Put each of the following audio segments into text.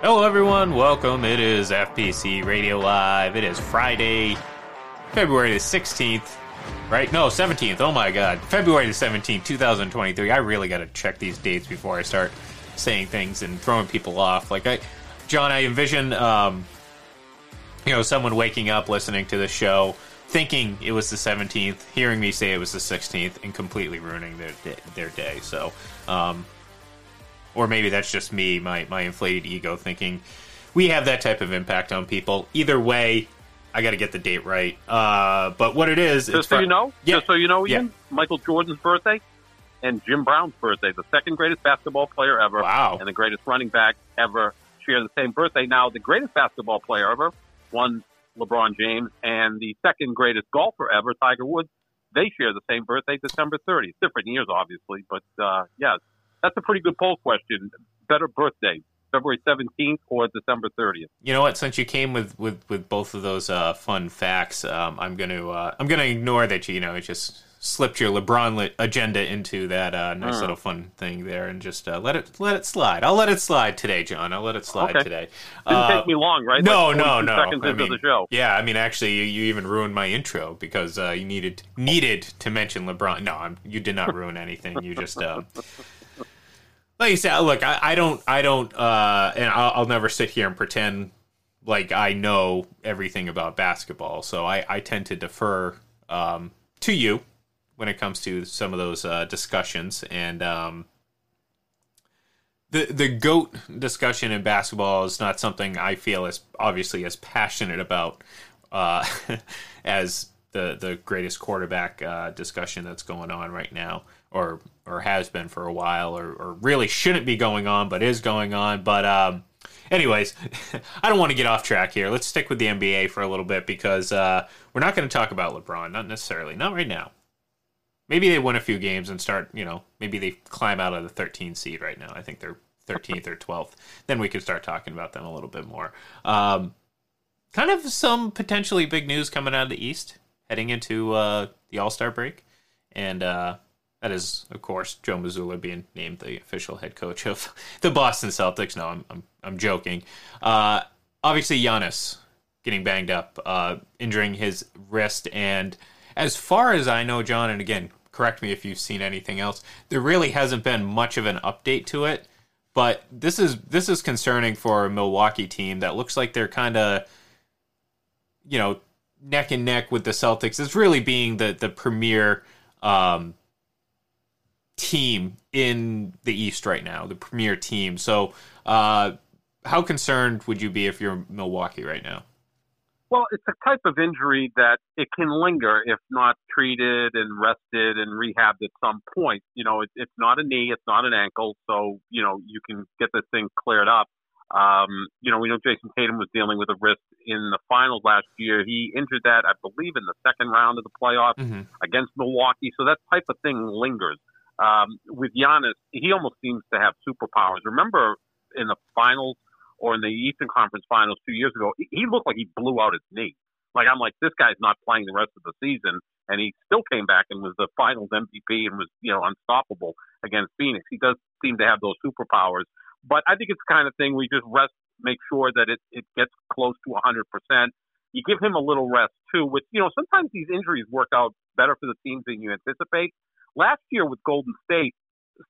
Hello, everyone. Welcome. It is FPC Radio Live. It is Friday, February the 16th. Right? No, 17th. Oh my God. February the 17th, 2023. I really got to check these dates before I start saying things and throwing people off. Like, I, John, I envision, um, you know, someone waking up listening to the show thinking it was the 17th, hearing me say it was the 16th, and completely ruining their, their day. So, um, or maybe that's just me, my my inflated ego, thinking we have that type of impact on people. Either way, I got to get the date right. Uh, but what it is, just so you know, yeah. just so you know, Ian, yeah. Michael Jordan's birthday and Jim Brown's birthday, the second greatest basketball player ever, wow, and the greatest running back ever, share the same birthday. Now, the greatest basketball player ever, one LeBron James, and the second greatest golfer ever, Tiger Woods. They share the same birthday, December 30th. Different years, obviously, but uh, yeah, that's a pretty good poll question. Better birthday, February 17th or December 30th? You know what? Since you came with, with, with both of those uh, fun facts, um, I'm going to uh, I'm going to ignore that you, you know just slipped your LeBron agenda into that uh, nice uh. little fun thing there, and just uh, let it let it slide. I'll let it slide today, John. I'll let it slide okay. today. Didn't take me long, right? No, like no, no. Seconds I into mean, the show. Yeah, I mean, actually, you, you even ruined my intro because uh, you needed needed to mention LeBron. No, I'm, you did not ruin anything. You just like you said, look, I, I don't, I don't, uh, and I'll, I'll, never sit here and pretend like I know everything about basketball. So I, I tend to defer um, to you when it comes to some of those uh, discussions. And um, the the goat discussion in basketball is not something I feel as obviously as passionate about uh, as the the greatest quarterback uh, discussion that's going on right now or or has been for a while, or, or really shouldn't be going on, but is going on. But um, anyways, I don't want to get off track here. Let's stick with the NBA for a little bit because uh, we're not going to talk about LeBron, not necessarily, not right now. Maybe they win a few games and start, you know, maybe they climb out of the 13 seed right now. I think they're 13th or 12th. Then we could start talking about them a little bit more. Um, kind of some potentially big news coming out of the East heading into uh, the All Star break. And uh, that is, of course, Joe Mazzulla being named the official head coach of the Boston Celtics. No, I'm I'm, I'm joking. Uh, obviously, Giannis getting banged up, uh, injuring his wrist, and as far as I know, John, and again, correct me if you've seen anything else. There really hasn't been much of an update to it, but this is this is concerning for a Milwaukee team that looks like they're kind of, you know, neck and neck with the Celtics. It's really being the the premier. Um, team in the East right now, the premier team. So, uh, how concerned would you be if you're Milwaukee right now? Well, it's a type of injury that it can linger if not treated and rested and rehabbed at some point. You know, it, it's not a knee, it's not an ankle, so you know you can get this thing cleared up. Um, you know, we know Jayson Tatum was dealing with a wrist in the finals last year. He injured that, I believe, in the second round of the playoffs mm-hmm. against Milwaukee. So that type of thing lingers. Um, with Giannis, he almost seems to have superpowers. Remember in the finals or in the Eastern Conference Finals two years ago, he looked like he blew out his knee. Like I'm like, this guy's not playing the rest of the season, and he still came back and was the Finals MVP and was you know unstoppable against Phoenix. He does seem to have those superpowers, but I think it's the kind of thing we just rest, make sure that it it gets close to 100 percent. You give him a little rest too, which you know sometimes these injuries work out better for the teams than you anticipate. Last year with Golden State,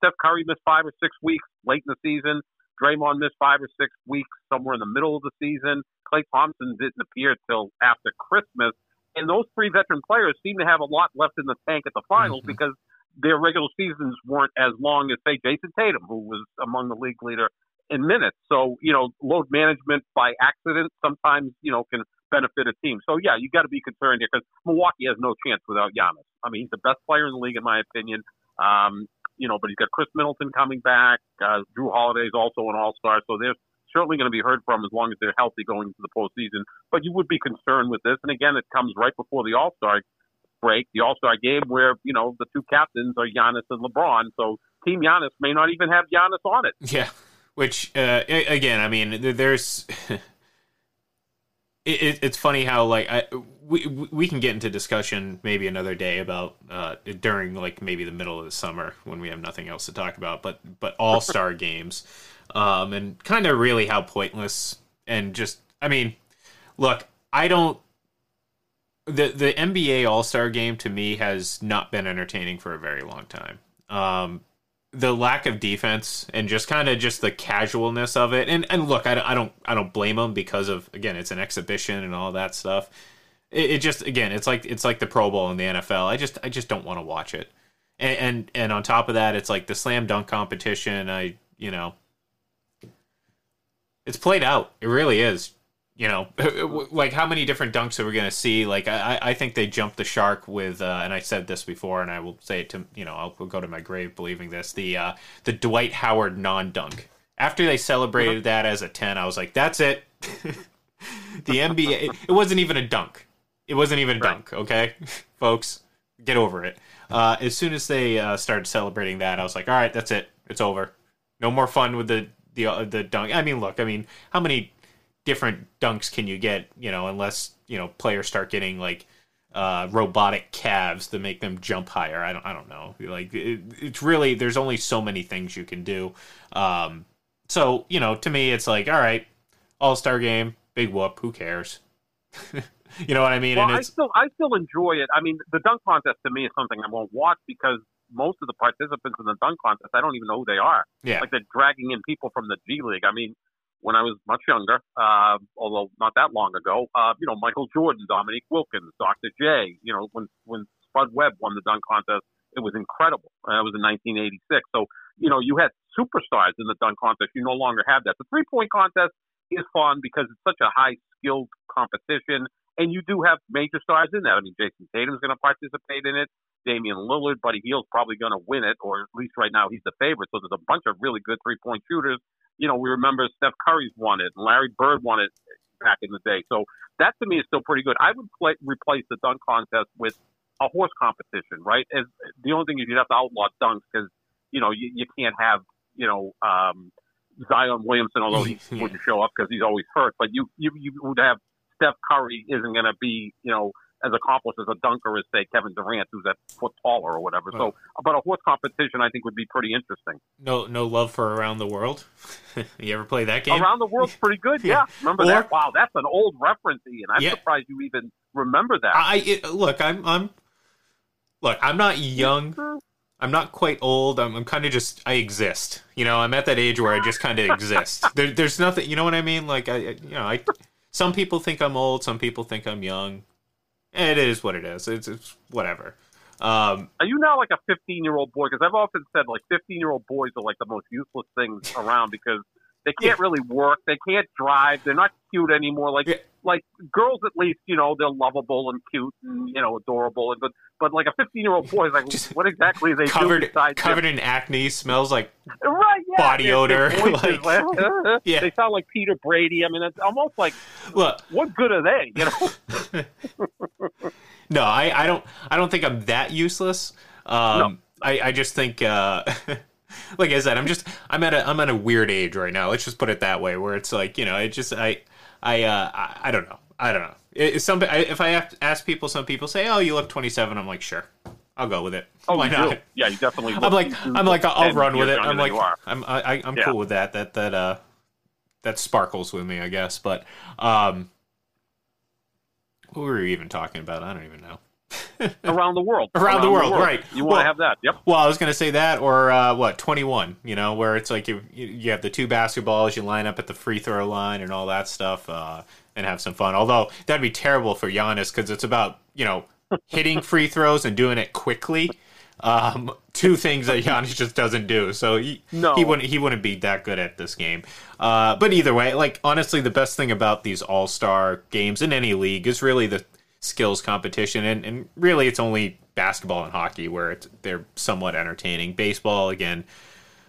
Steph Curry missed five or six weeks late in the season. Draymond missed five or six weeks somewhere in the middle of the season. Klay Thompson didn't appear till after Christmas. And those three veteran players seem to have a lot left in the tank at the finals mm-hmm. because their regular seasons weren't as long as, say, Jayson Tatum, who was among the league leader in minutes. So, you know, load management by accident sometimes, you know, can benefit a team. So, yeah, you got to be concerned here because Milwaukee has no chance without Giannis. I mean, he's the best player in the league, in my opinion. Um, you know, but he's got Khris Middleton coming back. Uh, Holiday is also an All Star, so they're certainly going to be heard from as long as they're healthy going into the postseason. But you would be concerned with this, and again, it comes right before the All Star break, the All Star game, where you know the two captains are Giannis and LeBron. So Team Giannis may not even have Giannis on it. Yeah, which uh, again, I mean, there's. it, it's funny how like I, we we can get into discussion maybe another day about uh, during like maybe the middle of the summer when we have nothing else to talk about. But but all star games, um, and kind of really how pointless and just I mean, look, I don't. The the NBA All Star Game to me has not been entertaining for a very long time. Um, the lack of defense and just kind of just the casualness of it. And and look, I, I don't I don't blame them because of again it's an exhibition and all that stuff. It, it, just again it's like it's like the Pro Bowl in the NFL. I just I just don't want to watch it. And, and and on top of that, it's like the slam dunk competition. I you know it's played out. It really is you know, like how many different dunks are we going to see? Like, I, I think they jumped the shark with, uh, and I said this before, and I will say it to, you know, I'll go to my grave believing this. The uh, the Dwight Howard non dunk. After they celebrated that as a ten, I was like, that's it. the NBA, it wasn't even a dunk. It wasn't even a dunk. Okay, folks, get over it. Uh, as soon as they uh, started celebrating that, I was like, all right, that's it. It's over. No more fun with the the uh, the dunk. I mean, look, I mean, how many different dunks can you get? You know, unless you know players start getting like uh, robotic calves to make them jump higher. I don't. I don't know. Like it, it's really there's only so many things you can do. Um, so you know, to me, it's like all right, All Star game, big whoop. Who cares? you know what I mean? Well, I still I still enjoy it. I mean, the dunk contest to me is something I won't watch because most of the participants in the dunk contest I don't even know who they are. Yeah, like they're dragging in people from the G League. I mean, when I was much younger, uh, although not that long ago, uh, you know, Michael Jordan, Dominique Wilkins, Dr. J, you know, when, when Spud Webb won the dunk contest, it was incredible. Uh, it was in 1986. So, you know, you had superstars in the dunk contest. You no longer have that. The three point contest is fun because it's such a high skilled competition. And you do have major stars in that. I mean, Jayson Tatum's going to participate in it. Damian Lillard, Buddy Hield's probably going to win it, or at least right now he's the favorite. So there's a bunch of really good three point shooters you know, we remember Steph Curry's won it, and Larry Bird won it back in the day. So that to me is still pretty good. I would play, replace the dunk contest with a horse competition, right? As the only thing is you'd have to outlaw dunks because you know you, you can't have you know um, Zion Williamson, although he wouldn't show up because he's always hurt. But you you you would have Steph Curry isn't going to be you know as accomplished as a dunker as say Kevin Durant, who's a foot taller or whatever. So, but a horse competition, I think, would be pretty interesting. No, no love for Around the World. you ever play that game? Around the World's pretty good. Yeah, remember or, that? Wow, that's an old reference, Ian. I'm yeah. surprised you even remember that. I it, look, I'm, I'm, look, I'm not young. I'm not quite old. I'm, I'm kind of just I exist. You know, I'm at that age where I just kind of exist. There, there's nothing. You know what I mean? Like I, you know, I. Some people think I'm old. Some people think I'm young. It is what it is. It's, it's whatever. Um, Are you now like a 15 year old boy? Because I've often said like 15 year old boys are like the most useless things around because they can't really work, they can't drive, they're not cute anymore. Like Yeah. Like girls, at least you know they're lovable and cute and you know adorable. And but but like a 15 year old boy is like, what exactly are they do covered besides covered in acne, smells like right, yeah, body their- their odor, voices, like- Yeah. they sound like Peter Brady. I mean, it's almost like look. what good are they? You know. No, I, I don't I don't think I'm that useless. Um, I, I just think uh, like I said, I'm just I'm at a I'm at a weird age right now. Let's just put it that way, where it's like you know, it just I I uh, I, I don't know, I don't know. It, some I, if I ask people, some people say, "Oh, you look 27." I'm like, sure, I'll go with it. Oh, Why not? do. Yeah, you definitely. I'm like I'm like I'll run with it. I'm like. I'm I, I'm Yeah. cool with that. That that uh that sparkles with me, I guess. But um, what were we even talking about? I don't even know. around the world. Around the world, right. You want to have that? Yep. Well, I was going to say that, or uh, what, 21, you know, where it's like you, you you have the two basketballs, you line up at the free throw line and all that stuff, uh, and have some fun. Although, that'd be terrible for Giannis because it's about, you know, hitting free throws and doing it quickly. Um, two things that Giannis just doesn't do. So he, No. he wouldn't he wouldn't be that good at this game. Uh, but either way, like honestly, the best thing about these All Star games in any league is really the skills competition, and, and really it's only basketball and hockey where it's, they're somewhat entertaining. Baseball again,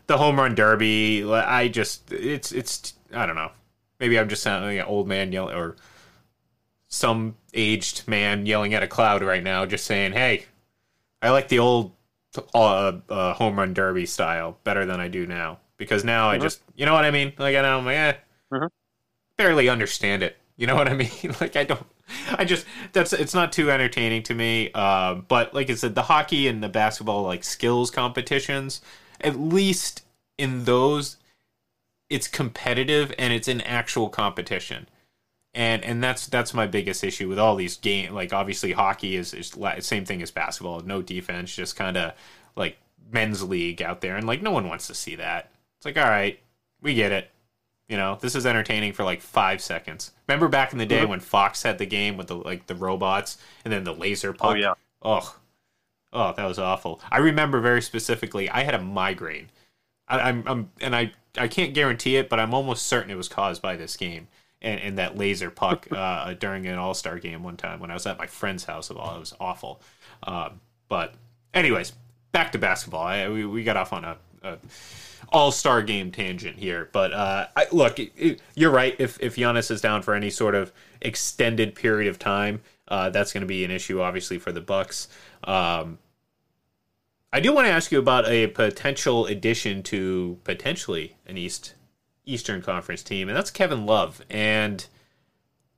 the home run derby. I just it's it's I don't know. Maybe I'm just sounding like an old man yelling or some aged man yelling at a cloud right now, just saying, "Hey, I like the old uh, uh, home run derby style better than I do now because now I just, you know what I mean? Like I know I'm like, eh, Mhm. barely understand it. You know what I mean? like I don't. I just that's it's not too entertaining to me. Uh, but like I said, the hockey and the basketball like skills competitions, at least in those, it's competitive and it's an actual competition and and that's that's my biggest issue with all these game like obviously hockey is is same thing as basketball no defense just kind of like men's league out there and like no one wants to see that it's like all right we get it you know this is entertaining for like five seconds remember back in the day Mhm. when fox had the game with the like the robots and then the laser puck Oh yeah. oh oh that was awful i remember very specifically i had a migraine I, I'm, I'm and I I can't guarantee it, but I'm almost certain it was caused by this game and, and that laser puck uh, during an All Star game one time when I was at my friend's house. Of all, it was awful. Um, but anyways, back to basketball. I, we we got off on a, a All Star game tangent here, but uh, I, look, it, it- you're right. If if Giannis is down for any sort of extended period of time, uh, that's going to be an issue, obviously, for the Bucks. Um, I do want to ask you about a potential addition to potentially an East Eastern Conference team, and that's Kevin Love. And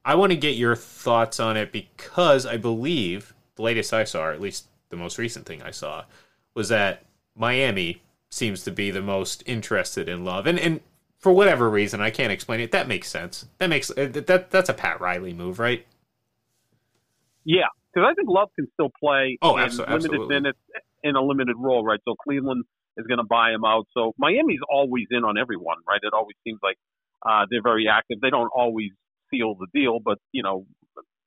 I want to get your thoughts on it because I believe the latest I saw, or at least the most recent thing I saw, was that Miami seems to be the most interested in Love, and and for whatever reason I can't explain it. That makes sense. That makes uh, that that's a Pat Riley move, right? Yeah, because I think Love can still play Oh, in abso- limited absolutely. minutes in a limited role, right? So Cleveland is going to buy him out. So Miami's always in on everyone, right? It always seems like uh, they're very active. They don't always seal the deal, but you know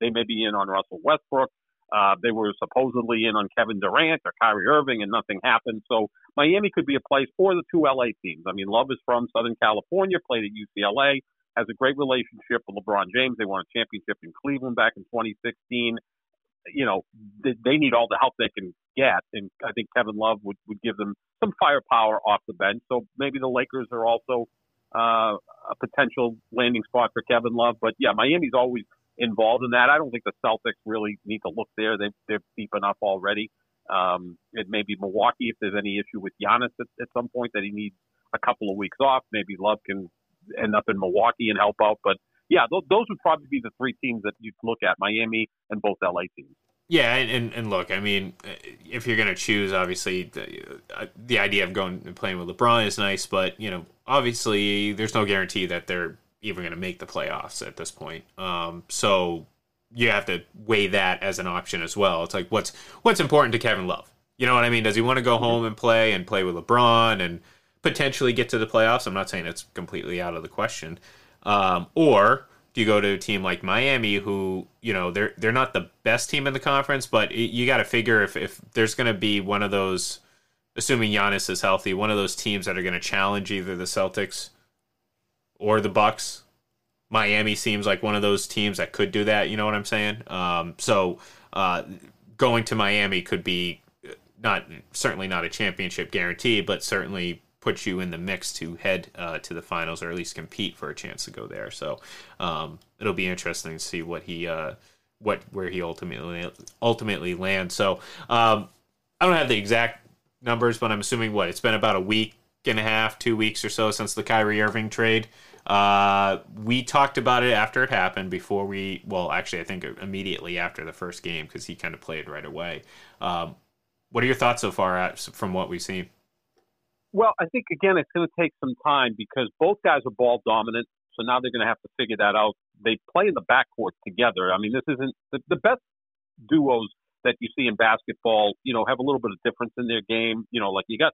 they may be in on Russell Westbrook. Uh, they were supposedly in on Kevin Durant or Kyrie Irving, and nothing happened. So Miami could be a place for the two LA teams. I mean, Love is from Southern California, played at UCLA, has a great relationship with LeBron James. They won a championship in Cleveland back in 2016 you know, they, they need all the help they can get, and I think Kevin Love would, would give them some firepower off the bench. So maybe the Lakers are also uh, a potential landing spot for Kevin Love. But yeah, Miami's always involved in that. I don't think the Celtics really need to look there. They, they're deep enough already. Um, it may be Milwaukee if there's any issue with Giannis at, at some point that he needs a couple of weeks off. Maybe Love can end up in Milwaukee and help out. But yeah, those, those would probably be the three teams that you'd look at: Miami and both LA teams. Yeah, and, and, look, I mean, if you're going to choose, obviously, the, uh, the idea of going and playing with LeBron is nice, but, you know, obviously, there's no guarantee that they're even going to make the playoffs at this point. Um, so you have to weigh that as an option as well. It's like, what's what's important to Kevin Love? You know what I mean? Does he want to go home and play and play with LeBron and potentially get to the playoffs? I'm not saying it's completely out of the question. Um, or Do you go to a team like Miami, who you know they're they're not the best team in the conference, but it, you got to figure if if there's going to be one of those, assuming Giannis is healthy, one of those teams that are going to challenge either the Celtics or the Bucks. Miami seems like one of those teams that could do that. You know what I'm saying? Um, so uh, going to Miami could be not certainly not a championship guarantee, but certainly puts you in the mix to head uh, to the finals or at least compete for a chance to go there. So um, it'll be interesting to see what he uh, what where he ultimately ultimately lands. So um, I don't have the exact numbers, but I'm assuming what it's been about a week and a half, two weeks or so since the Kyrie Irving trade. Uh, we talked about it after it happened. Before we, well, actually, I think immediately after the first game because he kind of played right away. Um, what are your thoughts so far from what we've seen? Well, I think again it's going to take some time because both guys are ball dominant. So now they're going to have to figure that out. They play in the backcourt together. I mean, this isn't the, the best duos that you see in basketball. You know, have a little bit of difference in their game. You know, like you got,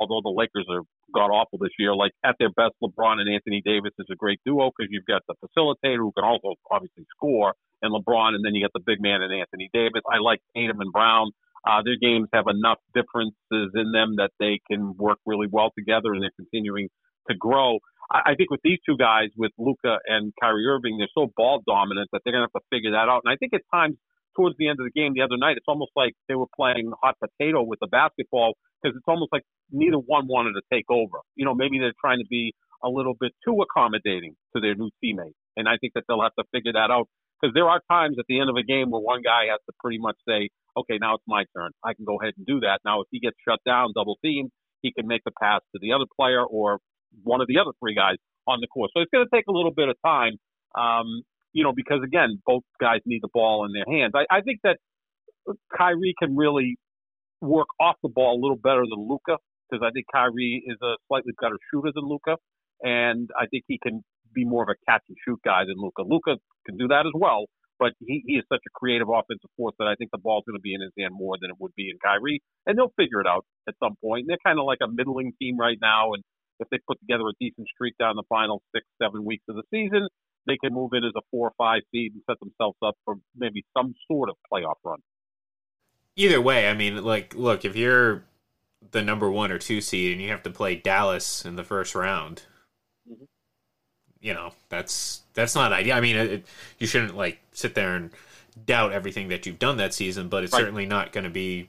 although the Lakers are god awful this year, like at their best, LeBron and Anthony Davis is a great duo because you've got the facilitator who can also obviously score, and LeBron, and then you got the big man and Anthony Davis. I like Tatum and Brown. Uh, their games have enough differences in them that they can work really well together, and they're continuing to grow. I, I think with these two guys, with Luka and Kyrie Irving, they're so ball dominant that they're going to have to figure that out. And I think at times towards the end of the game the other night, it's almost like they were playing hot potato with the basketball because it's almost like neither one wanted to take over. You know, maybe they're trying to be a little bit too accommodating to their new teammate. And I think that they'll have to figure that out because there are times at the end of a game where one guy has to pretty much say, okay, now it's my turn. I can go ahead and do that. Now, if he gets shut down, double teamed, he can make the pass to the other player or one of the other three guys on the court. So it's going to take a little bit of time, um, you know, because again, both guys need the ball in their hands. I, I think that Kyrie can really work off the ball a little better than Luka because I think Kyrie is a slightly better shooter than Luka, and I think he can be more of a catch and shoot guy than Luka. Luka can do that as well, but he, he is such a creative offensive force that I think the ball's going to be in his hand more than it would be in Kyrie, and they'll figure it out at some point. They're kind of like a middling team right now, and if they put together a decent streak down the final six, seven weeks of the season, they can move in as a four or five seed and set themselves up for maybe some sort of playoff run. Either way, I mean, like, look, if you're the number one or two seed and you have to play Dallas in the first round, mm-hmm you know that's that's not ideal. I mean, it, you shouldn't like sit there and doubt everything that you've done that season, but it's right. certainly not going to be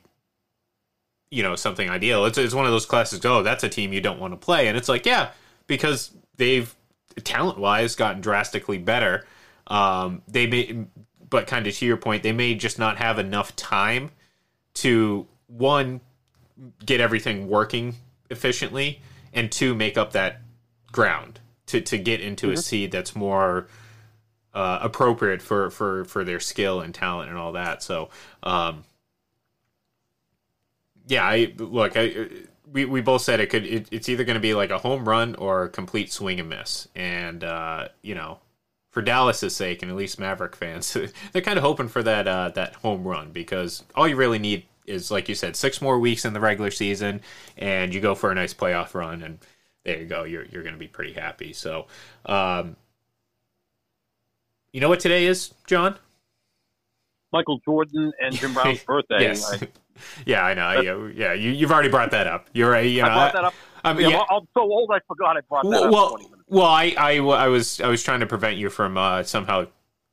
you know something ideal. It's it's one of those classes. Oh, that's a team you don't want to play, and it's like yeah, because they've talent wise gotten drastically better. Um, they may, but kind of to your point, they may just not have enough time to one get everything working efficiently, and two make up that ground to to get into mm-hmm. a seed that's more uh, appropriate for for for their skill and talent and all that. So, um, yeah, I look. I, we, we both said it could. It, it's either going to be like a home run or a complete swing and miss. And uh, you know, for Dallas's sake, and at least Maverick fans, they're kind of hoping for that uh, that home run because all you really need is, like you said, six more weeks in the regular season, and you go for a nice playoff run and there you go. You're you're going to be pretty happy. So, um, you know what today is, John? Michael Jordan and Jim Brown's birthday. yes. I, yeah, I know. Yeah, yeah. You, you've already brought that up. You're right. You know, I brought that up. I mean, yeah, I'm so old I forgot I brought that well, up. Well, I, I, I was I was trying to prevent you from uh, somehow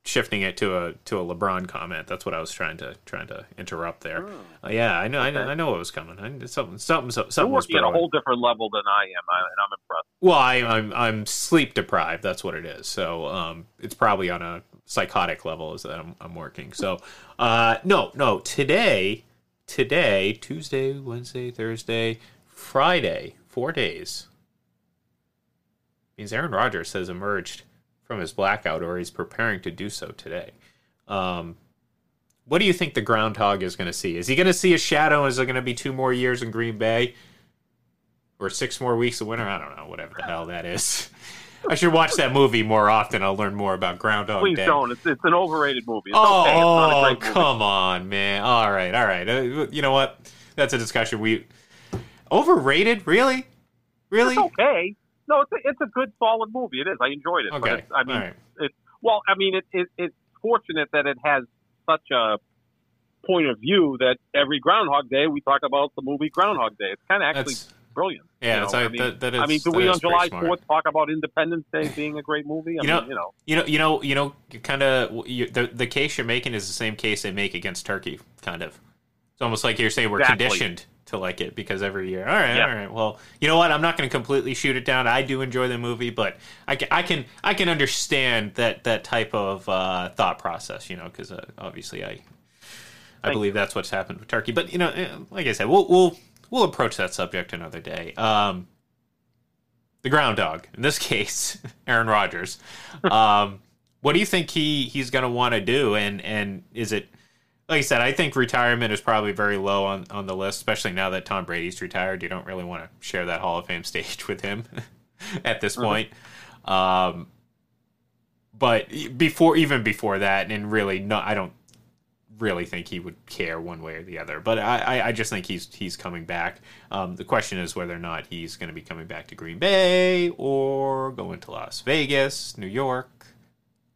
shifting it to a to a LeBron comment. That's what I was trying to trying to interrupt there. Oh. Uh, yeah, I know, okay. I know, I know what was coming. I, something, something, something. You're working at a whole different level than I am, I, and I'm impressed. Well, I, am I'm, I'm sleep deprived. That's what it is. So, um, it's probably on a psychotic level is that I'm, I'm working. So, uh, no, no. Today, today, Tuesday, Wednesday, Thursday, Friday, four days means Aaron Rodgers has emerged from his blackout, or he's preparing to do so today. Um, what do you think the groundhog is going to see? Is he going to see a shadow? Is there going to be two more years in Green Bay, or six more weeks of winter? I don't know, whatever the hell that is. I should watch that movie more often. I'll learn more about Groundhog Please Day. don't. It's, it's an overrated movie. It's oh, okay. It's come on, man. All right, all right. Uh, you know what? That's a discussion we overrated. Really, really? It's okay. No, it's a, it's a good, solid movie. It is. I enjoyed it. Okay. I mean, right. it's Well, I mean, it, it, it's fortunate that it has such a point of view that every Groundhog Day we talk about the movie Groundhog Day. It's kind of actually That's- brilliant. Yeah, you it's know? I mean, that- that I mean, do we on July. Fourth talk about Independence Day being a great movie? I You mean, know, you know, you know, you know, you know, you kind of the the case you're making is the same case they make against Turkey, kind of. It's almost like you're saying we're Exactly. conditioned to like it because every year. All right, Yeah. all right. Well, you know what? I'm not going to completely shoot it down. I do enjoy the movie, but I can I can I can understand that that type of uh, thought process. You know, because uh, obviously I I Thank believe that's what's happened with Turkey. But you know, eh, like I said, we'll we'll we'll approach that subject another day. Um, the groundhog in this case, Aaron Rodgers. Um, what do you think he he's going to want to do? And and is it like I said? I think retirement is probably very low on on the list, especially now that Tom Brady's retired. You don't really want to share that Hall of Fame stage with him at this point. Um, but before even before that, and really, no, I don't really think he would care one way or the other. But I, I, just think he's he's coming back. Um, the question is whether or not he's going to be coming back to Green Bay or going to Las Vegas, New York.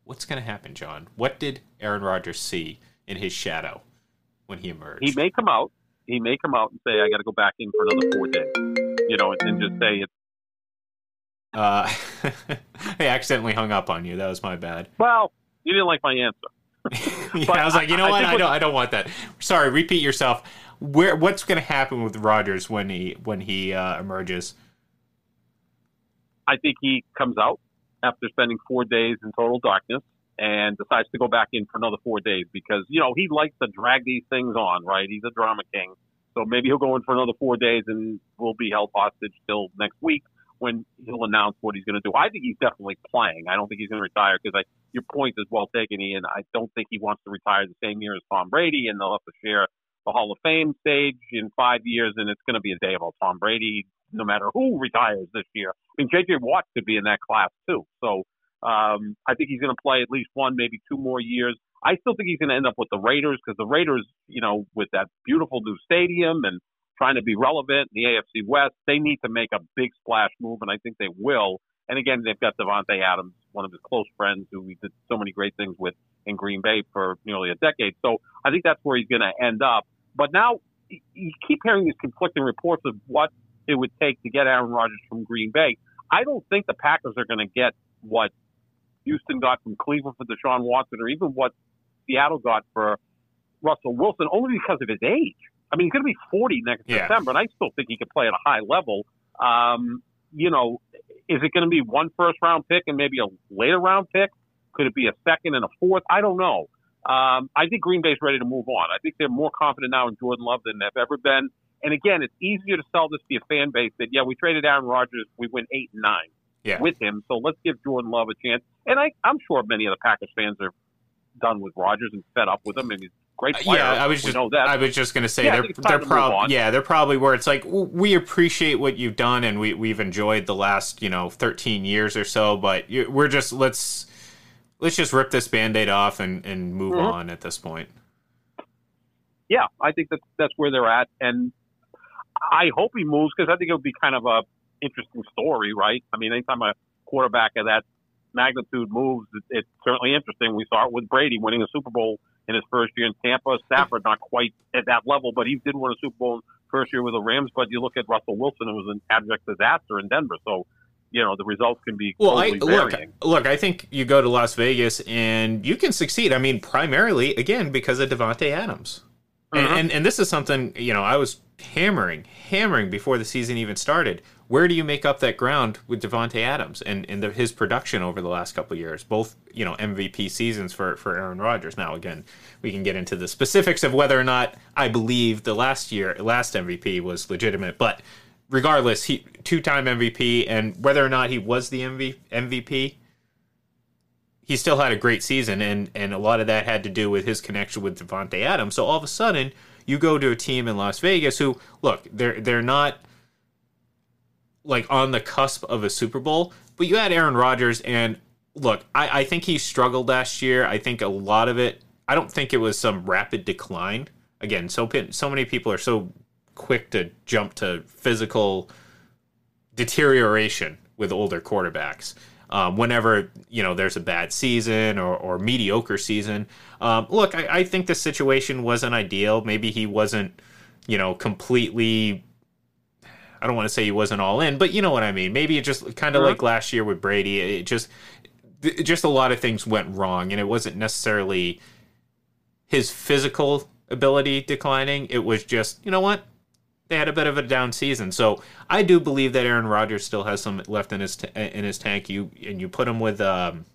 What's going to happen, John? What did Aaron Rodgers see in his shadow when he emerged? he may come out. He may come out and say, "I got to go back in for another four days," you know, and, and just say it's Uh, I accidentally hung up on you. That was my bad. well. You didn't like my answer. yeah, I was like, you know I- I what? think I don't. I don't want that. Sorry, repeat yourself. Where? What's going to happen with Rodgers when he when he uh, emerges? I think he comes out after spending four days in total darkness and decides to go back in for another four days because, you know, he likes to drag these things on, right? He's a drama king. So maybe he'll go in for another four days and will be held hostage till next week when he'll announce what he's going to do. I think he's definitely playing. I don't think he's going to retire because your point is well taken, Ian. I don't think he wants to retire the same year as Tom Brady and they'll have to share the Hall of Fame stage in five years and it's going to be a day about Tom Brady no matter who retires this year. I mean, J.J. Watt could be in that class too. So um, I think he's going to play at least one, maybe two more years. I still think he's going to end up with the Raiders because the Raiders, you know, with that beautiful new stadium and trying to be relevant in the AFC West, they need to make a big splash move, and I think they will. And again, they've got Davante Adams, one of his close friends who he did so many great things with in Green Bay for nearly a decade. So I think that's where he's going to end up. But now you keep hearing these conflicting reports of what it would take to get Aaron Rodgers from Green Bay. I don't think the Packers are going to get what Houston got from Cleveland for Deshaun Watson or even what Seattle got for Russell Wilson only because of his age. I mean, he's going to be 40 next Yeah. December, and I still think he can play at a high level. Um, you know, is it going to be one first round pick and maybe a later round pick? Could it be a second and a fourth? I don't know. Um, I think Green Bay's ready to move on. I think they're more confident now in Jordan Love than they've ever been. And again, it's easier to sell this to your fan base that yeah, we traded Aaron Rodgers, we went eight and nine Yeah. with him, so let's give Jordan Love a chance. And I, I'm sure many of the Packers fans are done with Rodgers and fed up with him. And he's a great player. Uh, Yeah, I was we just know that. I was just going to say Yeah, they're think it's time they're probably yeah they're probably where it's like we appreciate what you've done and we we've enjoyed the last you know 13 years or so, but we're just let's let's just rip this band-aid off and and move Mhm. on at this point. yeah, I think that that's where they're at, and I hope he moves because I think it would be kind of a interesting story, right? I mean, anytime a quarterback of that magnitude moves, it, it's certainly interesting. We saw it with Brady winning a Super Bowl in his first year in Tampa. Stafford not quite at that level, but he did win a Super Bowl first year with the Rams. But you look at Russell Wilson; it was an abject disaster in Denver. So, you know, the results can be Well, I, look, varying. look. I think you go to Las Vegas and you can succeed. I mean, primarily again because of Davante Adams, and, Mhm. and and this is something you know I was hammering, hammering before the season even started. Where do you make up that ground with Davante Adams and and the, his production over the last couple of years? Both you know MVP seasons for for Aaron Rodgers. Now again, we can get into the specifics of whether or not I believe the last year last MVP was legitimate, but regardless, he two-time MVP, and whether or not he was the MV, MVP, he still had a great season, and and a lot of that had to do with his connection with Devonte Adams. So all of a sudden, you go to a team in Las Vegas who look they're they're not like on the cusp of a Super Bowl, but you had Aaron Rodgers, and look, I, I think he struggled last year. I think a lot of it. I don't think it was some rapid decline. Again, so so many people are so quick to jump to physical deterioration with older quarterbacks. um, whenever you know there's a bad season or, or mediocre season. Um, look, I, I think the situation wasn't ideal. Maybe he wasn't, you know, completely. I don't want to say he wasn't all in, but you know what I mean. Maybe it just kind of like last year with Brady. It just, it just a lot of things went wrong, and it wasn't necessarily his physical ability declining. It was just, you know what? They had a bit of a down season. So I do believe that Aaron Rodgers still has some left in his t- in his tank. You and you put him with um,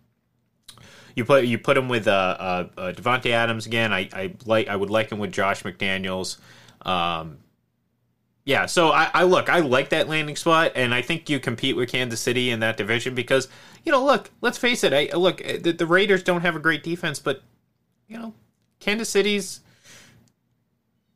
you put you put him with uh, uh, uh Davante Adams again. I, I like I would like him with Josh McDaniels. Um, yeah, so I, I look, I like that landing spot, and I think you compete with Kansas City in that division because you know, look, let's face it. I look, the, the Raiders don't have a great defense, but you know, Kansas City's.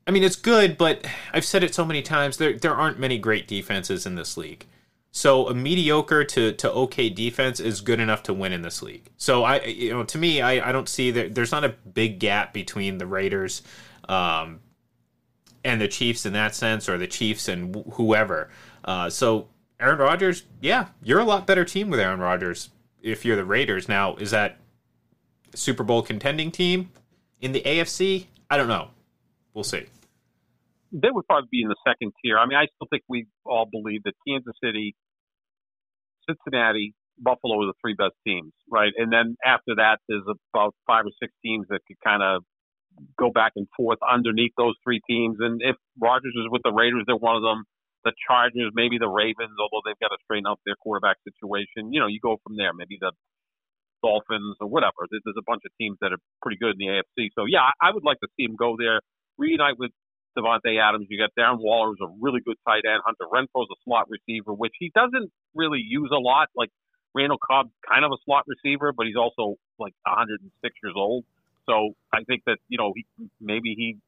I mean, it's good, but I've said it so many times. There there aren't many great defenses in this league. So a mediocre to, to okay defense is good enough to win in this league. So I you know to me I, I don't see that there's not a big gap between the Raiders um, and the Chiefs in that sense, or the Chiefs and wh- whoever. Uh, so Aaron Rodgers, yeah, you're a lot better team with Aaron Rodgers if you're the Raiders. Now is that Super Bowl contending team in the AFC? I don't know. We'll see. they would probably be in the second tier. I mean, I still think we all believe that Kansas City, Cincinnati, Buffalo are the three best teams, right? And then after that, there's about five or six teams that could kind of go back and forth underneath those three teams. And if Rodgers is with the Raiders, they're one of them. The Chargers, maybe the Ravens, although they've got to straighten out their quarterback situation. You know, you go from there. Maybe the Dolphins or whatever. There's a bunch of teams that are pretty good in the AFC. So yeah, I I would like to see him go there, reunite with Davante Adams. You got Darren Waller, who's a really good tight end. Hunter Renfrow's a slot receiver, which he doesn't really use a lot. Like Randall Cobb, kind of a slot receiver, but he's also like 106 years old. So I think that you know he, maybe he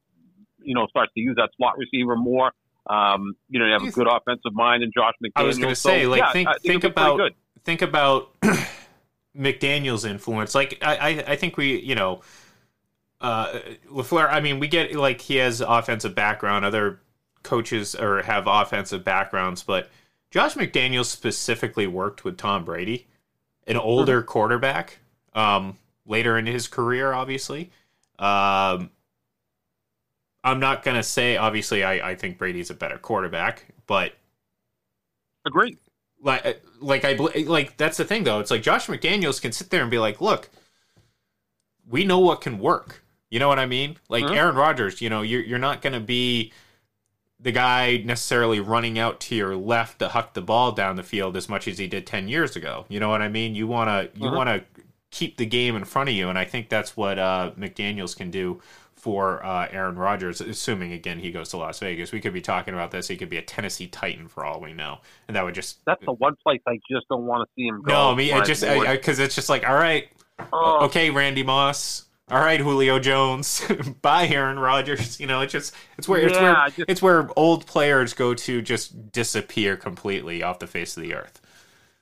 you know starts to use that slot receiver more. Um, you know, you have a good offensive mind in Josh McDaniels. I was going to So, say, like, yeah, think think think it'll be pretty about think about McDaniel's influence. Like, I, I I think we, you know, uh, LaFleur. I mean, we get like he has offensive background. Other coaches or have offensive backgrounds, but Josh McDaniels specifically worked with Tom Brady, an older quarterback, um, later in his career, obviously. Um, I'm not gonna say obviously I, I think Brady's a better quarterback, but Agreed. like like I like that's the thing though. It's like Josh McDaniels can sit there and be like, "Look, we know what can work." You know what I mean? Like Mhm. Aaron Rodgers, you know, you're you're not going to be the guy necessarily running out to your left to huck the ball down the field as much as he did 10 years ago. You know what I mean? You want to you Mhm. want to keep the game in front of you and I think that's what uh McDaniels can do for uh, Aaron Rodgers, assuming again he goes to Las Vegas. We could be talking about this. He could be a Tennessee Titan for all we know, and that would just That's the one place I just don't want to see him go. no, I mean, it just because it's just like, all right, Oh. okay, Randy Moss, all right, Julio Jones, bye, Aaron Rodgers. You know, it's just it's where it's Yeah, where just- it's where old players go to just disappear completely off the face of the earth.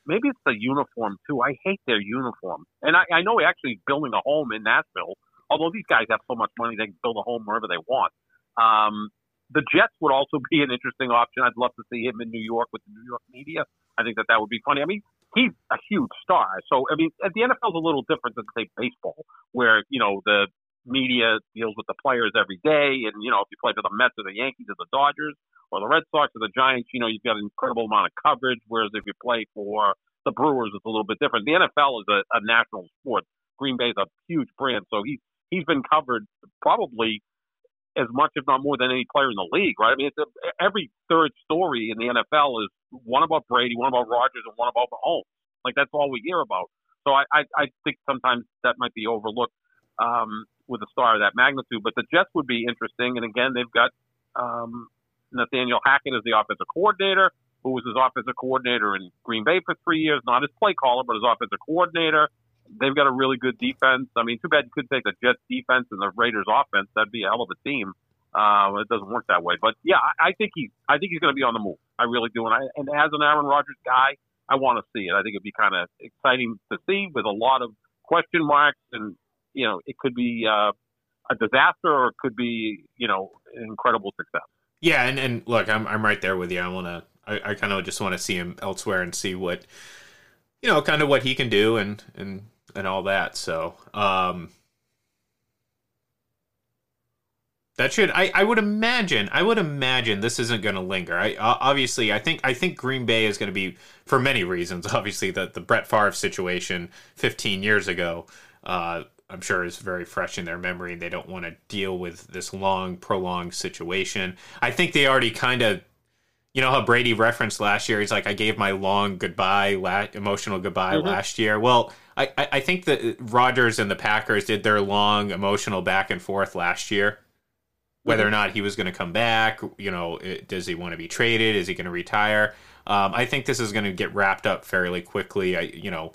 Maybe it's the uniform too. I hate their uniform, and I, I know actually building a home in Nashville. Although these guys have so much money, they can build a home wherever they want. Um, the Jets would also be an interesting option. I'd love to see him in New York with the New York media. I think that that would be funny. I mean, he's a huge star. So I mean, the NFL's a little different than say baseball, where you know the media deals with the players every day, and you know if you play for the Mets or the Yankees or the Dodgers or the Red Sox or the Giants, you know you've got an incredible amount of coverage. Whereas if you play for the Brewers, it's a little bit different. The NFL is a, a national sport. Green Bay's a huge brand, so he's he's been covered probably as much, if not more, than any player in the league, right? I mean, it's a, every third story in the NFL is one about Brady, one about Rodgers, and one about Mahomes. Like that's all we hear about. So I, I, I think sometimes that might be overlooked um, with a star of that magnitude. But the Jets would be interesting, and again, they've got um, Nathaniel Hackett as the offensive coordinator, who was his offensive coordinator in Green Bay for three years, not his play caller, but his offensive coordinator. They've got a really good defense. I mean, too bad you couldn't take the Jets defense and the Raiders offense. That'd be a hell of a team. Uh, it doesn't work that way, but yeah, I, think he's I think he's going to be on the move. I really do, and I and as an Aaron Rodgers guy, I want to see it. I think it'd be kind of exciting to see with a lot of question marks, and you know, it could be uh, a disaster or it could be you know an incredible success. Yeah, and, and look, I'm I'm right there with you. I want to. I, I kind of just want to see him elsewhere and see what you know, kind of what he can do and and and all that. So, um, that should I, I would imagine I would imagine this isn't going to linger. I obviously I think I think Green Bay is going to be for many reasons. Obviously, the the Brett Favre situation 15 years ago, uh, I'm sure is very fresh in their memory. They don't want to deal with this long, prolonged situation. I think they already kind of you know how Brady referenced last year. He's like, I gave my long goodbye, la- emotional goodbye mm-hmm. last year. Well, I, I think that Rodgers and the Packers did their long emotional back and forth last year. Whether mm-hmm. or not he was going to come back, you know, does he want to be traded? Is he going to retire? Um, I think this is going to get wrapped up fairly quickly. I, you know,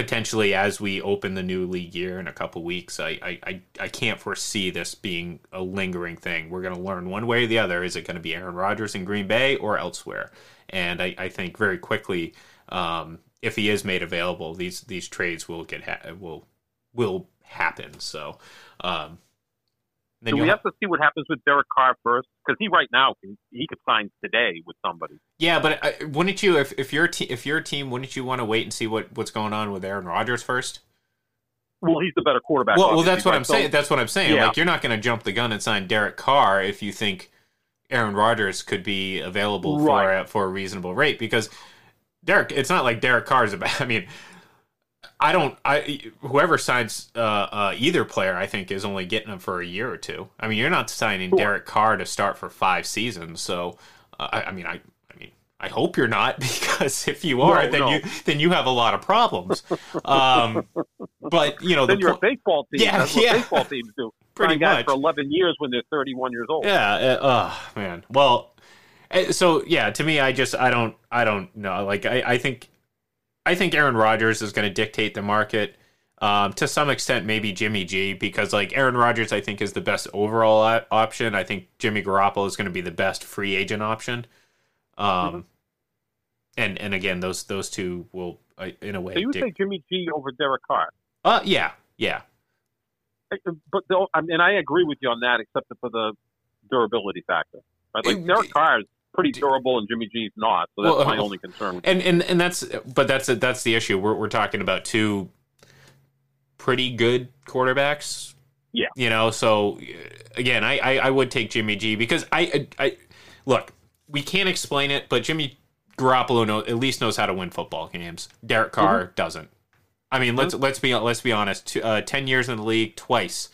potentially as we open the new league year in a couple weeks. I, I, I can't foresee this being a lingering thing. We're going to learn one way or the other. Is it going to be Aaron Rodgers in Green Bay or elsewhere? And I, I think very quickly, um, if he is made available, these these trades will get ha- will will happen. So um, then we have to see what happens with Derek Carr first, because he right now he could sign today with somebody. Yeah, but uh, wouldn't you, if if you're te- if you're team, wouldn't you want to wait and see what what's going on with Aaron Rodgers first? Well, he's the better quarterback. Well, well that's what I'm so, saying. That's what I'm saying. Yeah. Like you're not going to jump the gun and sign Derek Carr if you think Aaron Rodgers could be available right. for for a reasonable rate because Derek. It's not like Derek Carr is about. I mean, I don't. I whoever signs uh, uh, either player, I think, is only getting them for a year or two. I mean, you're not signing sure. Derek Carr to start for five seasons. So, uh, I, I, mean, I, I mean, I hope you're not because if you are, no, then no. you then you have a lot of problems. Um, but you know, then the you're a baseball team. Yeah, That's yeah. baseball teams do. Pretty much for 11 years when they're 31 years old. Yeah. oh man. Well, eh, so yeah, to me, I just I don't I don't know. Like I I think I think Aaron Rodgers is going to dictate the market. Um, to some extent, maybe Jimmy G, because like Aaron Rodgers, I think is the best overall option. I think Jimmy Garoppolo is going to be the best free agent option. Um, mm-hmm. and and again, those those two will, uh, in a way. So you would say Jimmy G over Derek Carr? Uh, yeah, yeah. Uh, but though, I mean, I agree with you on that, except for the durability factor. Right? Like Derek Carr is pretty durable, and Jimmy G's not. So that's well, my only concern. And and and that's but that's that's the issue. We're we're talking about two pretty good quarterbacks. Yeah, you know. So again, I I, I would take Jimmy G because I, I, I look. We can't explain it, but Jimmy Garoppolo know, at least knows how to win football games. Derek Carr mm-hmm. doesn't. I mean, let's mm-hmm. let's be let's be honest. Uh, Ten years in the league, twice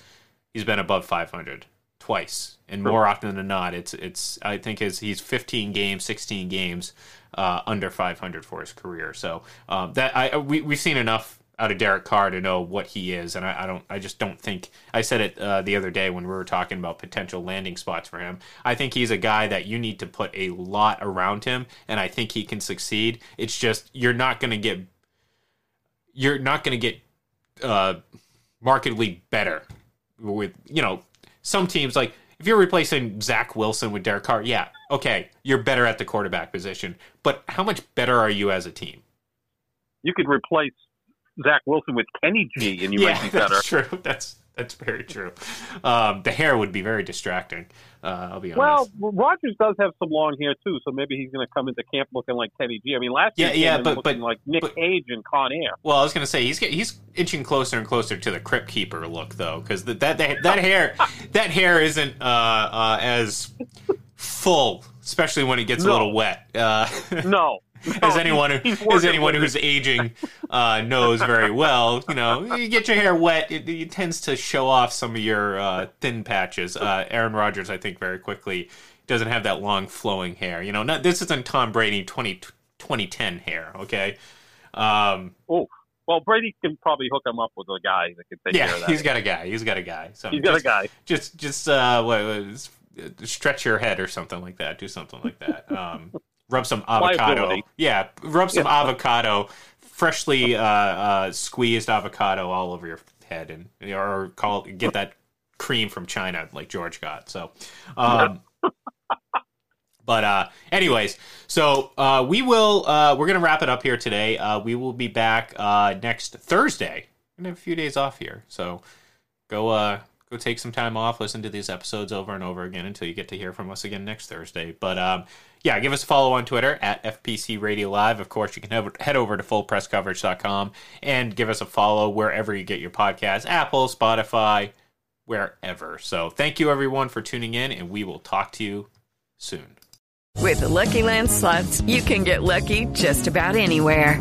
he's been above 500 twice, and more often than not, it's it's I think his he's 15 games, 16 games uh, under 500 for his career. So um, that I we we've seen enough out of Derek Carr to know what he is, and I, I don't I just don't think I said it uh, the other day when we were talking about potential landing spots for him. I think he's a guy that you need to put a lot around him, and I think he can succeed. It's just you're not going to get you're not going to get uh, markedly better with you know some teams like if you're replacing Zach Wilson with Derek Carr, yeah, okay, you're better at the quarterback position. But how much better are you as a team? You could replace Zach Wilson with Kenny G, and you yeah, might be better. That's true. That's that's very true. Um, the hair would be very distracting. Uh, I'll be honest. Well, Rodgers does have some long hair too, so maybe he's going to come into camp looking like Kenny G. I mean, last yeah, year, yeah, but but like Nick but, Cage and Con Air. Well, I was going to say he's he's inching closer and closer to the Crypt Keeper look, though, because that that that hair that hair isn't uh, uh, as full, especially when it gets no. a little wet. Uh, no, as anyone who, as anyone who's aging uh, knows very well, you know, you get your hair wet, it, it tends to show off some of your uh, thin patches. Uh, Aaron Rodgers, I think, very quickly doesn't have that long flowing hair. You know, not, this isn't Tom Brady 20, 2010 hair. Okay. Um, oh. Well, Brady can probably hook him up with a guy that can take yeah, care of that. he's got a guy. He's got a guy. So he's got just, a guy. Just, just uh, what, stretch your head or something like that. Do something like that. Um, rub some avocado. Yeah, rub some yeah. avocado, freshly uh, uh, squeezed avocado all over your head, and or call get that cream from China like George got. So, um, but uh, anyways, so uh, we will uh, we're gonna wrap it up here today. Uh, we will be back uh, next Thursday. and a few days off here, so go uh go take some time off, listen to these episodes over and over again until you get to hear from us again next Thursday. But um, yeah, give us a follow on Twitter at FPC Radio Live. Of course, you can head- over to fullpresscoverage.com and give us a follow wherever you get your podcasts Apple, Spotify, wherever. So thank you, everyone, for tuning in, and we will talk to you soon. With the Lucky Land slots, you can get lucky just about anywhere.